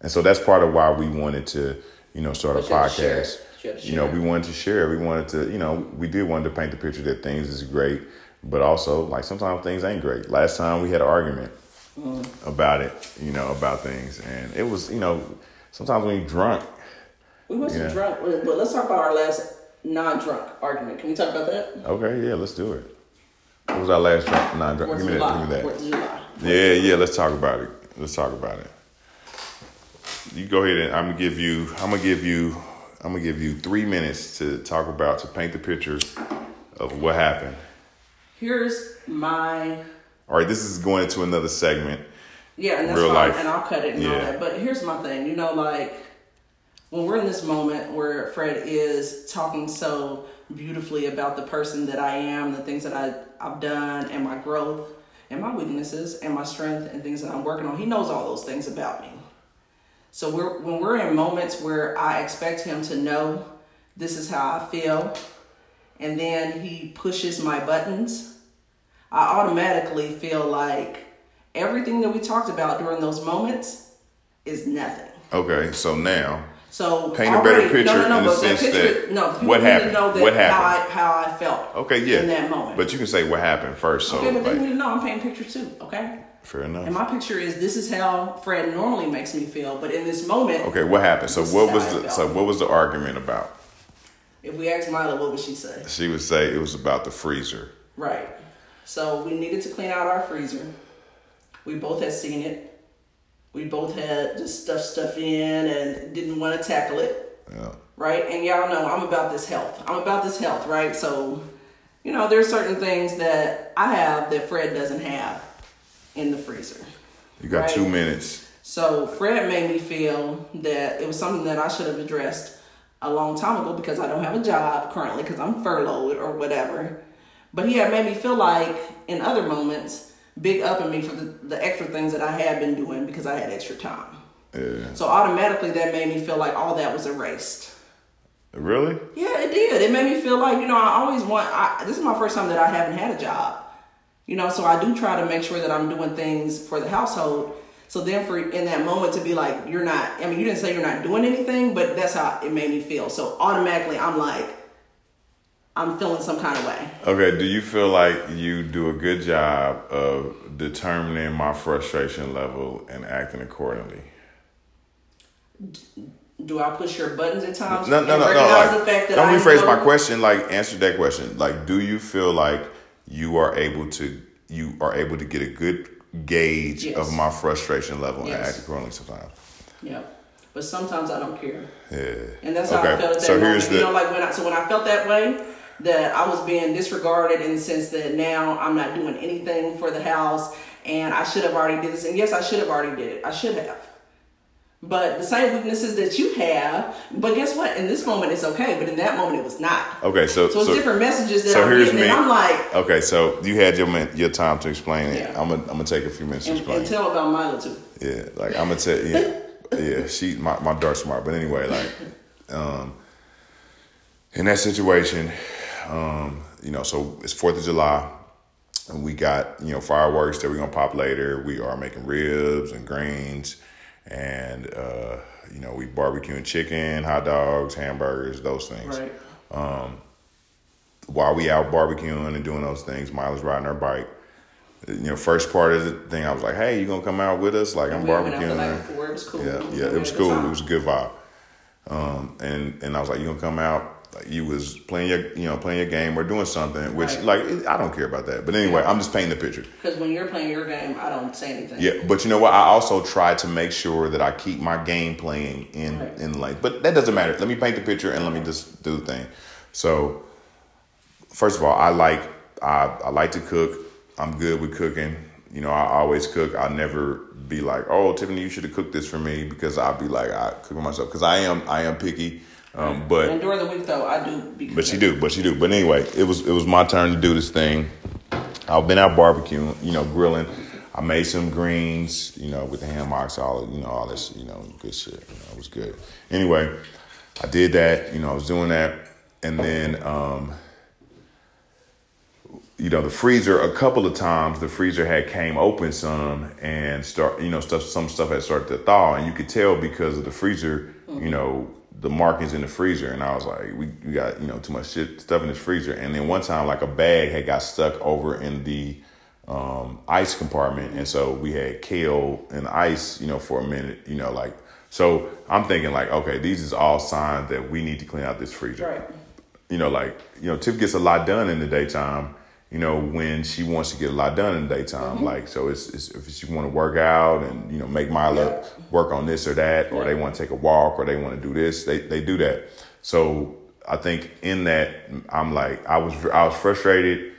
And so that's part of why we wanted to, you know, start a But you had to share podcast. You You know, we wanted to share. We wanted to, you know, we did want to paint the picture that things is great, but also like sometimes things ain't great. Last time we had an argument Mm. about it, you know, about things, and it was, you know, sometimes when you're drunk, We wasn't Yeah. drunk, but let's talk about our last non-drunk argument. Can we talk about that? okay, yeah, let's do it. What was our last drunk? Non drunk. Fourth Give me that. July. Give me that. Fourth of July. Yeah, yeah. Let's talk about it. Let's talk about it. You go ahead and I'm gonna give you. I'm gonna give you. I'm gonna give you three minutes to talk about to paint the picture of what happened. Here's my All right, this is going into another segment. yeah, and that's Real fine, life. and I'll cut it and all that. But here's my thing. You know, like when we're in this moment where Fred is talking so beautifully about the person that I am, the things that I, I've done, and my growth, and my weaknesses, and my strength, and things that I'm working on, he knows all those things about me. So we're, when we're in moments where I expect him to know this is how I feel, and then he pushes my buttons, I automatically feel like everything that we talked about during those moments is nothing. Okay, so now So Paint a better picture in the sense picture- that no, what happened? Know that What How happened? I, how I felt. okay, yeah, In that moment. But you can say what happened first. So okay, but they like, need to know I'm painting pictures too. Okay. Fair enough. And my picture is this is how Fred normally makes me feel, but in this moment, okay, what happened? So what was the so what was the argument about? if we asked Mila, what would she say? She would say it was about the freezer. Right. So we needed to clean out our freezer. We both had seen it. We both had just stuff stuff in and didn't want to tackle it. Yeah. Right? And y'all know I'm about this health. I'm about this health, right? So, you know, there's certain things that I have that Fred doesn't have in the freezer. You got Right. two minutes. So Fred made me feel that it was something that I should have addressed a long time ago because I don't have a job currently because I'm furloughed or whatever. But he had made me feel like in other moments, big up in me for the, the extra things that I had been doing because I had extra time. Yeah. So automatically that made me feel like all that was erased. Really? Yeah, it did. It made me feel like, you know, I always want, I, this is my first time that I haven't had a job. You know, so I do try to make sure that I'm doing things for the household. So then for in that moment to be like, you're not, I mean, you didn't say you're not doing anything, but that's how it made me feel. So automatically I'm like, I'm feeling some kind of way. Okay, do you feel like you do a good job of determining my frustration level and acting accordingly? Do I push your buttons at times? No, no, no, no. Like, the fact that don't I rephrase my question. Like, answer that question. Like, do you feel like you are able to you are able to get a good gauge Yes. of my frustration level and Yes. act accordingly sometimes? Yeah. But sometimes I don't care. Yeah. And that's how I felt at that so moment. here's the you know, like when I so when I felt that way, that I was being disregarded in the sense that now I'm not doing anything for the house and I should have already did this. And yes, I should have already did it. I should have. But the same weaknesses that you have, but guess what? In this moment it's okay, but in that moment it was not. okay. So So it's different messages that so I'm here's getting, me. and I'm like, Okay, so you had your your time to explain it. Yeah. I'm gonna I'm gonna take a few minutes to and, explain. and tell about Milo too. Yeah, like I'm gonna tell yeah, yeah. She my my dark smart, but anyway, like, um, in that situation, um, you know, so it's Fourth of July, and we got you know fireworks that we're gonna pop later. We are making ribs and greens, and uh, you know we barbecuing chicken, hot dogs, hamburgers, those things. Right. While we out barbecuing and doing those things, Mila's riding her bike. You know, first part of the thing, I was like, "Hey, you gonna come out with us? Like I'm We went out the barbecuing." It was cool. Yeah, yeah, it was cool. It was a good vibe. Um, and and I was like, "You gonna come out?" Like you was playing your, you know, playing your game or doing something, which Right. like I don't care about that. But anyway, I'm just painting the picture. Because when you're playing your game, I don't say anything. Yeah, but you know what? I also try to make sure that I keep my game playing in Right. in lane. But that doesn't matter. Let me paint the picture and let me just do the thing. So, first of all, I like I, I like to cook. I'm good with cooking. You know, I always cook. I never be like, "Oh, Tiffany, you should have cooked this for me," because I'll be like, I cook for myself because I am I am picky. Um, but And during the week, though, I do. Be but she do, but she do. But anyway, it was it was my turn to do this thing. I've been out barbecuing, you know, grilling. I made some greens, you know, with the ham hocks, all you know, all this, you know, good shit. You know, it was good. Anyway, I did that. You know, I was doing that, and then, um, you know, the freezer. A couple of times, the freezer had came open some and start, you know, stuff. Some stuff had started to thaw, and you could tell because of the freezer. You know, the markings in the freezer, and I was like, we, we got you know too much shit stuff in this freezer. And then one time, like a bag had got stuck over in the um, ice compartment, and so we had kale and ice, you know, for a minute, you know, like. So I'm thinking like, okay, these is all signs that we need to clean out this freezer Right. you know, like, you know, Tiff gets a lot done in the daytime, you know, when she wants to get a lot done in the daytime. Mm-hmm. Like, so it's, it's if she want to work out and, you know, make Mila Yeah. work on this or that, or they want to take a walk or they want to do this, they, they do that. So I think in that, I'm like, I was, I was frustrated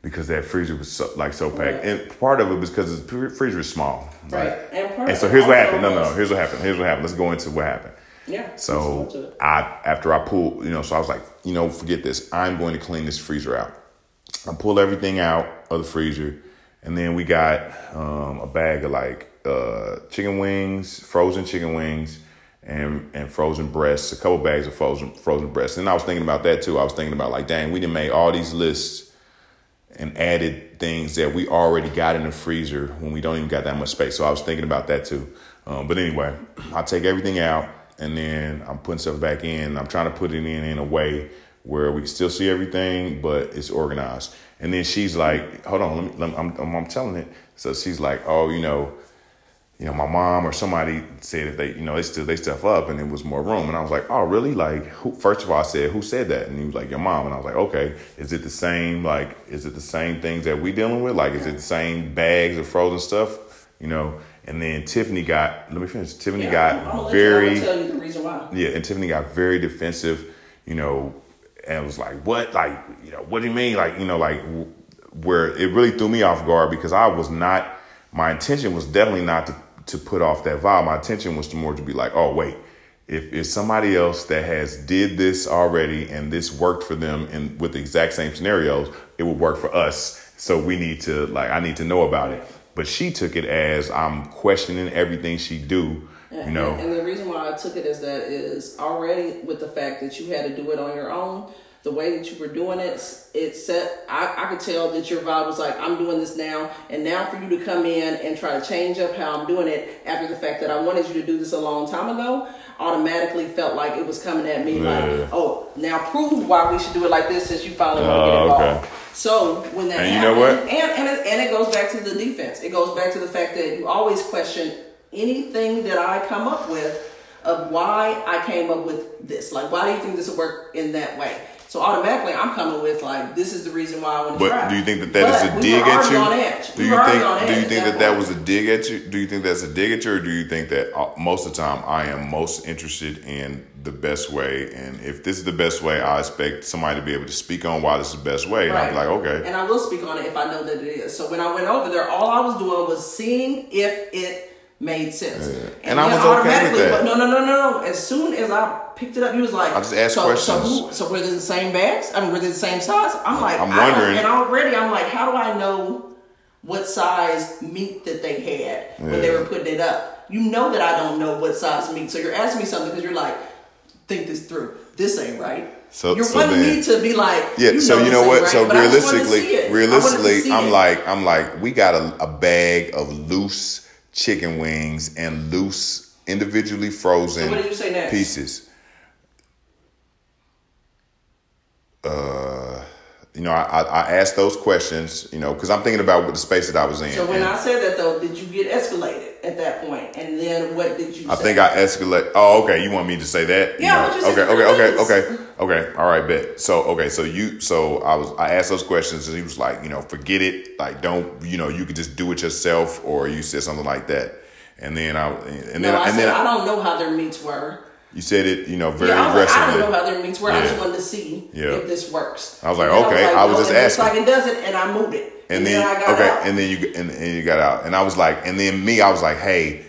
because that freezer was so, like so packed. Right. And part of it was because the freezer is small. Right. And, part And so here's what happened. No, no, no. Here's what happened. Here's what happened. Let's go into what happened. Yeah. So let's go to it. I after I pulled, you know, so I was like, you know, forget this. I'm going to clean this freezer out. I pulled everything out of the freezer, and then we got um, a bag of like uh, chicken wings, frozen chicken wings, and and frozen breasts. A couple bags of frozen frozen breasts. And I was thinking about that too. I was thinking about like, dang, we didn't make all these lists and added things that we already got in the freezer when we don't even got that much space. So I was thinking about that too. Um, but anyway, I take everything out and then I'm putting stuff back in. I'm trying to put it in in a way where we can still see everything, but it's organized. And then she's like, "Hold on, let me, let me I'm, I'm, telling it." So she's like, "Oh, you know." you know, my mom or somebody said if they, you know, they still they stuff up and it was more room. And I was like, oh, really? Like, who, first of all, I said, who said that? And he was like, your mom. And I was like, okay, is it the same? Like, is it the same things that we dealing with? Like, is it the same bags of frozen stuff? You know. And then Tiffany got. Let me finish. Tiffany Yeah, got very. You, I'm gonna tell you the reason why. Yeah, and Tiffany got very defensive, you know, and was like, "What? Like, you know, what do you mean? Like, you know, like where it really threw me off guard because I was not. My intention was definitely not to to put off that vibe. My intention was to more to be like, "Oh, wait." If it's somebody else that has did this already and this worked for them and with the exact same scenarios, it would work for us. So we need to like I need to know about it. But she took it as I'm questioning everything she do, [LAUGHS] you know. And, the reason why I took it as that is already with the fact that you had to do it on your own. The way that you were doing it, it set. I, I could tell that your vibe was like, I'm doing this now, and now for you to come in and try to change up how I'm doing it after the fact that I wanted you to do this a long time ago, automatically felt like it was coming at me Yeah. like, oh, now prove why we should do it like this since you finally want to get Oh, involved. okay. So when that And you know what? and and it, and it goes back to the defense. It goes back to the fact that you always question anything that I come up with of why I came up with this. Like, why do you think this will work in that way? So automatically, I'm coming with like, this is the reason why I want to try. But do you think that that is But a we dig at you? on edge. Do you already think? Do you think that that that was a dig at you? Do you think that's a dig at you, or do you think that uh, most of the time I am most interested in the best way? And if this is the best way, I expect somebody to be able to speak on why this is the best way. And I'm like, okay, And I will speak on it if I know that it is. So when I went over there, all I was doing was seeing if it made sense. And I then was okay with automatically- that. but No, no, no, no, no. As soon as I picked it up, he was like, I just asked so, questions. So, who, so were they the same bags? I mean, were they the same size? I'm like, I'm I wondering- and already I'm like, how do I know what size meat that they had when they were putting it up? You know that I don't know what size meat. So you're asking me something because you're like, think this through. this ain't right. So- you're so wanting then- me to be like, Yeah, so you know what? right, so but I just wanted to see realistically, it. I wanted to realistically, I'm it. like, I'm like, we got a, a bag of loose chicken wings and loose individually frozen So what do you say next? pieces. Uh, you know, I, I, I asked those questions, you know, because I'm thinking about what the space that I was in. So when I said that though, did you get escalated at that point? And then what did you? I say? think I escalated. Oh, okay. You want me to say that? Yeah, know, you said okay, okay, okay, okay, okay. All right, bet. So, okay, so you, so I was, I asked those questions, and he was like, you know, forget it. Like, don't, you know, you could just do it yourself, or you said something like that. And then I, and then, No, I and said then I don't know how their meets were. You said it, you know, very yeah, I was like, I don't know how their meets were. I just Yeah. wanted to see Yeah. if this works. I was like, And okay, I was no, just it asking. like it doesn't, and I moved it. and then, I got okay, out. and then you and, and you got out, and I was like, and then me, I was like, hey,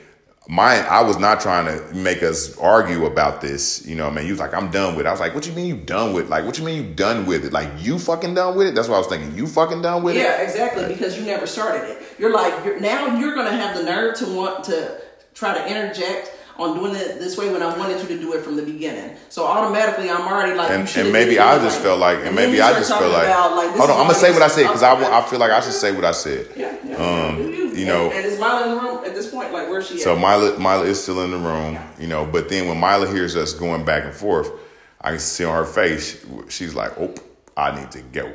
my, I was not trying to make us argue about this, you know. I mean, you was like, I'm done with. it. I was like, what you mean you done with? Like, what you mean you done with it? Like, you fucking done with it? That's what I was thinking. You fucking done with it? Yeah, exactly. Because you never started it. You're like you're, now you're gonna have the nerve to want to try to interject on doing it this way when I wanted you to do it from the beginning. So automatically, I'm already like, And, and maybe I just felt like, and, then maybe I just felt like, about, like, hold on, I'm gonna say what I said because I, I feel like I should say what I said. Yeah, yeah. Um, you, you know- and, and is Mila in the room at this point? Like, where's she So at? Mila, Mila is still in the room, you know. But then when Mila hears us going back and forth, I can see on her face, she's like, "Oh, I need to go."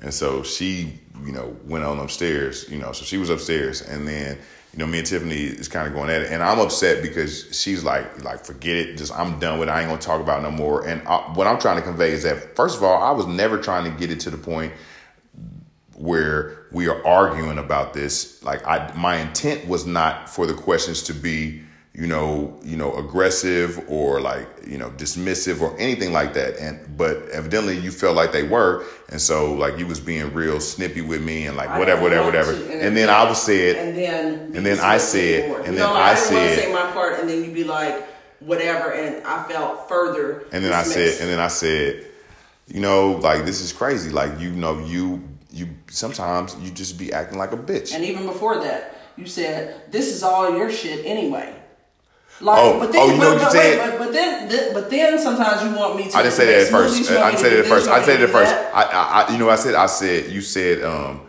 And so she, you know, went on upstairs, you know. So she was upstairs, and then, you know, me and Tiffany is kind of going at it, and I'm upset because she's like, like, forget it, just I'm done with it. I ain't gonna talk about no more. And I, what I'm trying to convey is that, first of all, I was never trying to get it to the point where we are arguing about this. Like I my intent was not for the questions to be, you know, you know, aggressive or like, you know, dismissive or anything like that. And but evidently you felt like they were. And so like you was being real snippy with me and like I whatever, whatever, whatever. And then I was said and then and then I said- more. and then I I didn't want said- say my part, and then you'd be like, whatever, and I felt further. And then I said, and then I said, you know, like this is crazy. Like you know, you you sometimes you just be acting like a bitch. And even before that, you said, "This is all your shit anyway." Like, Oh, but then, oh, you know what you but, wait, said? but, but then, th- but then sometimes you want me to. I didn't say that at first. I didn't say that at first. I said it at first. I, I, you know, I said, I said, you said, um,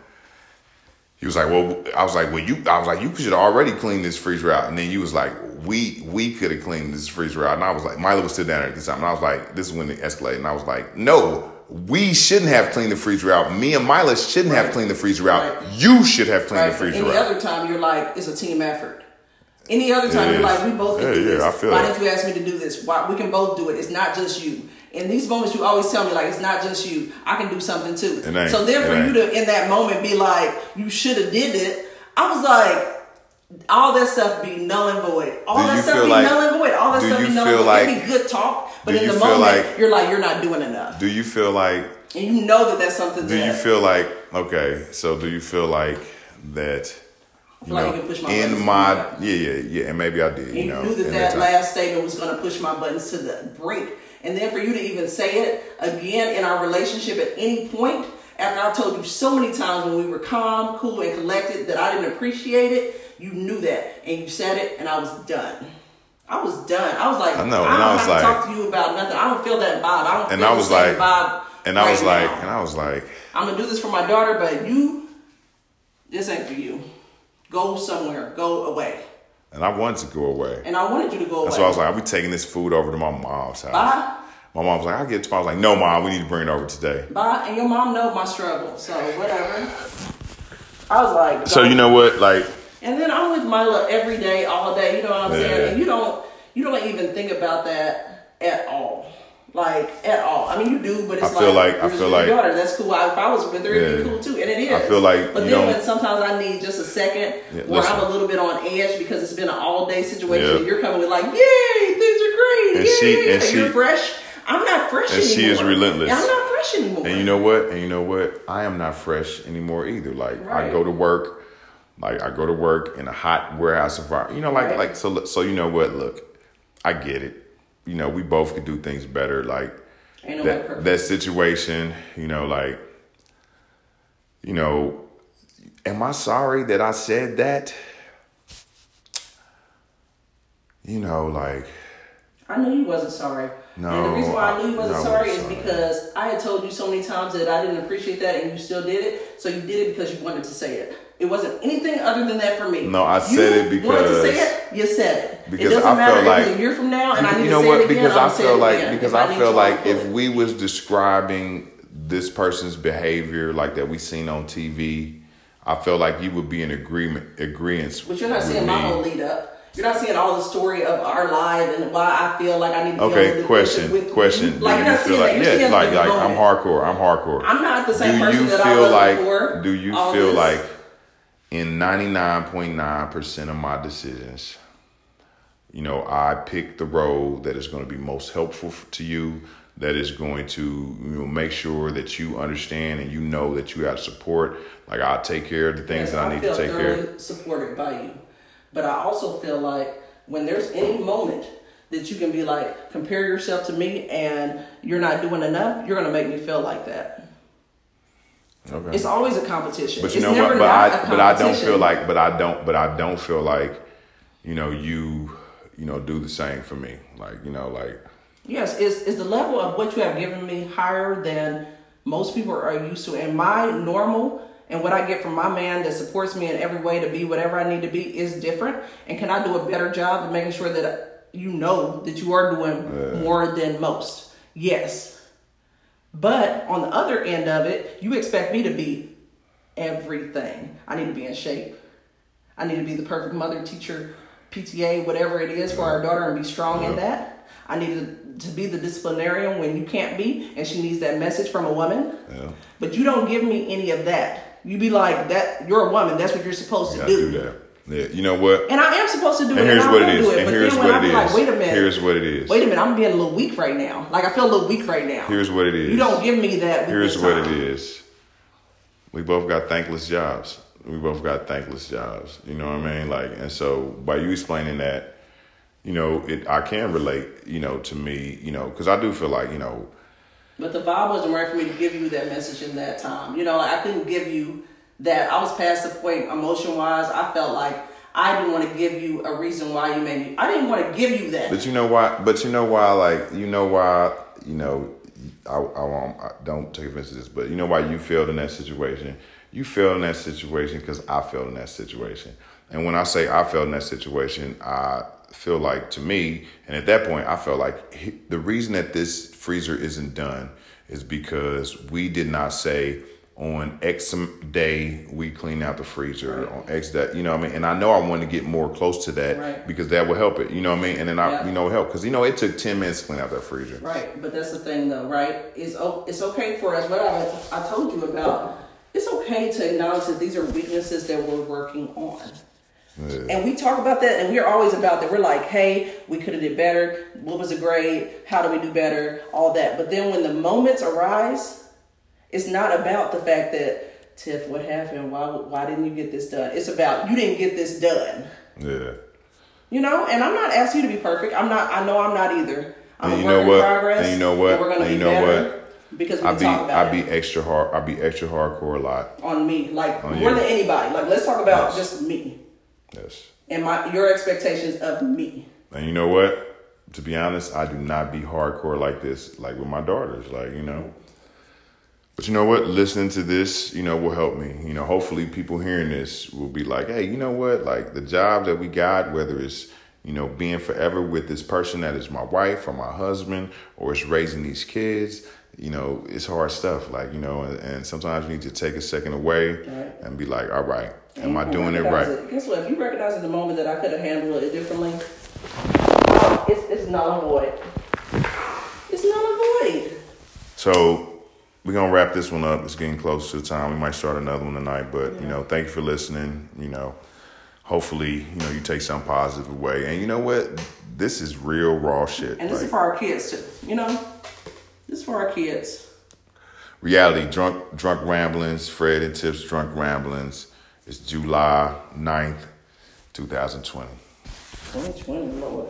he was like, well, I was like, well, you, I was like, you should have already cleaned this freezer out, and then you was like, we, we could have cleaned this freezer out, and I was like, Milo was still down there at this time, and I was like, this is when it escalated, and I was like, no. We shouldn't have cleaned the freezer out. Me and Mila shouldn't have cleaned the freezer out. Right. You should have cleaned Right. the freezer Any out. other time, you're like, it's a team effort. Any other time, you're like, we both can Yeah, do yeah, this. I feel Why that. didn't you ask me to do this? Why we can both do it. It's not just you. In these moments, you always tell me like, it's not just you. I can do something too. So then, for you to in that moment be like, you should have did it. I was like. All that stuff be null and void. All Do that stuff be like- null and void. All that stuff be null and void. like- it be good talk, but in the moment, like- you're like, you're not doing enough, Do you feel like and you know that that's something. Do that, you feel like okay? So do you feel like that? I like you my in my yeah yeah yeah, and maybe I did. And You know, knew that in that last statement was going to push my buttons to the brink. And then for you to even say it again in our relationship at any point, after I told you so many times when we were calm, cool, and collected that I didn't appreciate it, you knew that. And you said it, and I was done. I was done. I was like, I know, I and don't I was have like- to talk to you about nothing. I don't feel that vibe. I don't And feel I was like- vibe. and I was right like, now. and I was like, I'm gonna do this for my daughter, but you, this ain't for you. Go somewhere. Go away. and I wanted to go away. And I wanted you to go That's away. why I was like, I'll be taking this food over to my mom's house. Bye. My mom was like, I'll get it tomorrow. I was like, no, mom, we need to bring it over today. Bye. And your mom know my struggle, so whatever. I was like, So you know what? Like, And then I'm with Mila every day, all day. You know what I'm Yeah. saying? And you don't, you don't even think about that at all. Like at all. I mean, you do, but it's I feel like- I you're feel like- your daughter. That's cool. I, if I was with her, it'd be cool too, and it is. I feel like But you then when sometimes I need just a second Yeah, where listen. I'm a little bit on edge because it's been an all day situation. Yeah. You're coming with like, yay, things are great. And yay, she- and she- you're fresh. I'm not fresh and anymore. she is relentless. And I'm not fresh anymore. and you know what? And you know what? I am not fresh anymore either. Like, I go to work, like I go to work in a hot warehouse environment. You know, like, Right. like so. So you know what? Look, I get it. You know, we both could do things better. Like. That that situation, you know, like, you know, am I sorry that I said that? You know, like, I knew you wasn't sorry. No, and the reason why I knew you wasn't I- I sorry is because I had told you so many times that I didn't appreciate that, and you still did it. So you did it because you wanted to say it. It wasn't anything other than that for me. No, I You said it because you wanted to say it. You said it. because it doesn't I matter feel like- a year from now, and I need you know to say what? it again. because I feel like again because if I need feel like if we was describing this person's behavior like that we seen on TV, I feel like you would be in agreement agreement. But you're not seeing my me. whole lead up. You're not seeing all the story of our life and why I feel like I need to be Okay, able question, with question. Like do you're you not feel like that. Yeah, like like I'm hardcore. I'm hardcore. I'm not the same do person you that I feel was like before. do you feel this. like in 99.9% of my decisions you know i pick the road that is going to be most helpful to you that is going to you know make sure that you understand and you know that you have support like i'll take care of the things Yes, that i need to take care of supported by you. But I also feel like when there's any moment that you can be like, compare yourself to me and you're not doing enough, you're gonna make me feel like that. okay It's always a competition. But you it's know never what? But I but I don't feel like but I don't but I don't feel like you know you you know do the same for me. Like you know like Yes, is is the level of what you have given me higher than most people are used to? And my normal and what I get from my man that supports me in every way to be whatever I need to be is different. And can I do a better job of making sure that you know that you are doing more than most? Yes. But on the other end of it, you expect me to be everything. I need to be in shape. I need to be the perfect mother, teacher, PTA, whatever it is for our daughter and be strong in that. I need to, to be the disciplinarian when you can't be and she needs that message from a woman. yeah, But you don't give me any of that. You be like that you're a woman, that's what you're supposed to do. do that. Yeah, you know what? And I am supposed to do And it. here's and what it is. It. And but here's what I it be is. like, wait a minute. Here's what it is. Wait a minute, I'm being a little weak right now. Like I feel a little weak right now. Here's what it is. You don't give me that. Here's what it time. is. We both got thankless jobs. We both got thankless jobs. You know what I mean? Like, and so by you explaining that, you know, it I can relate. You know, to me, you know, because I do feel like you know, But the vibe wasn't right for me to give you that message in that time. You know, like I couldn't give you that. I was past the point emotion wise. I felt like I didn't want to give you a reason why you made me. I didn't want to give you that. But you know why? But you know why? Like you know why? You know, I, I, I don't take offense to this, but you know why you failed in that situation? You failed in that situation because I failed in that situation. And when I say I failed in that situation, I feel like to me, and at that point, I felt like he, the reason that this freezer isn't done is because we did not say on X day we clean out the freezer on X that you know what I mean. And I know I want to get more close to that Right. because that will help it. You know what I mean? And then I, Yeah. you know, help because you know it took ten minutes to clean out that freezer. Right, but that's the thing, though, right? It's it's okay for us. What I I told you about. It's okay to acknowledge that these are weaknesses that we're working on. Yeah. And we talk about that, and we're always about that. We're like, hey, we could have did better. What was the grade? How do we do better? All that. But then when the moments arise, it's not about the fact that Tiff, what happened? Why why didn't you get this done? It's about you didn't get this done. Yeah. You know, and I'm not asking you to be perfect. I'm not. I know I'm not either. I'm And you know what? progress. And you know what? We're gonna And be know better because we I be talk about I be it extra hard. I be extra hardcore a lot. on me, like On more you. than anybody. Like let's talk about Yes. just me Yes. and my your expectations of me. And you know what? To be honest, I do not be hardcore like this, like with my daughters. Like you know. But you know what? Listening to this, you know, will help me. You know, hopefully people hearing this will be like, hey, you know what? Like the job that we got, whether it's, you know, being forever with this person that is my wife or my husband, or it's raising these kids, you know, it's hard stuff. Like, you know, and, and sometimes you need to take a second away Right. and be like, all right, am I doing it right? Guess what? If you recognize at the moment that I could have handled it differently, it's it's null and void. It's null and void. So we're gonna wrap this one up. It's getting close to the time. We might start another one tonight, but you know, thank you for listening. You know, hopefully, you know, you take some positive away. And you know what? This is real raw shit. And this Like, is for our kids too. You know, this is for our kids. reality, drunk drunk ramblings, Fred and Tiff's drunk ramblings. It's July 9th, 2020. 2020, Lord.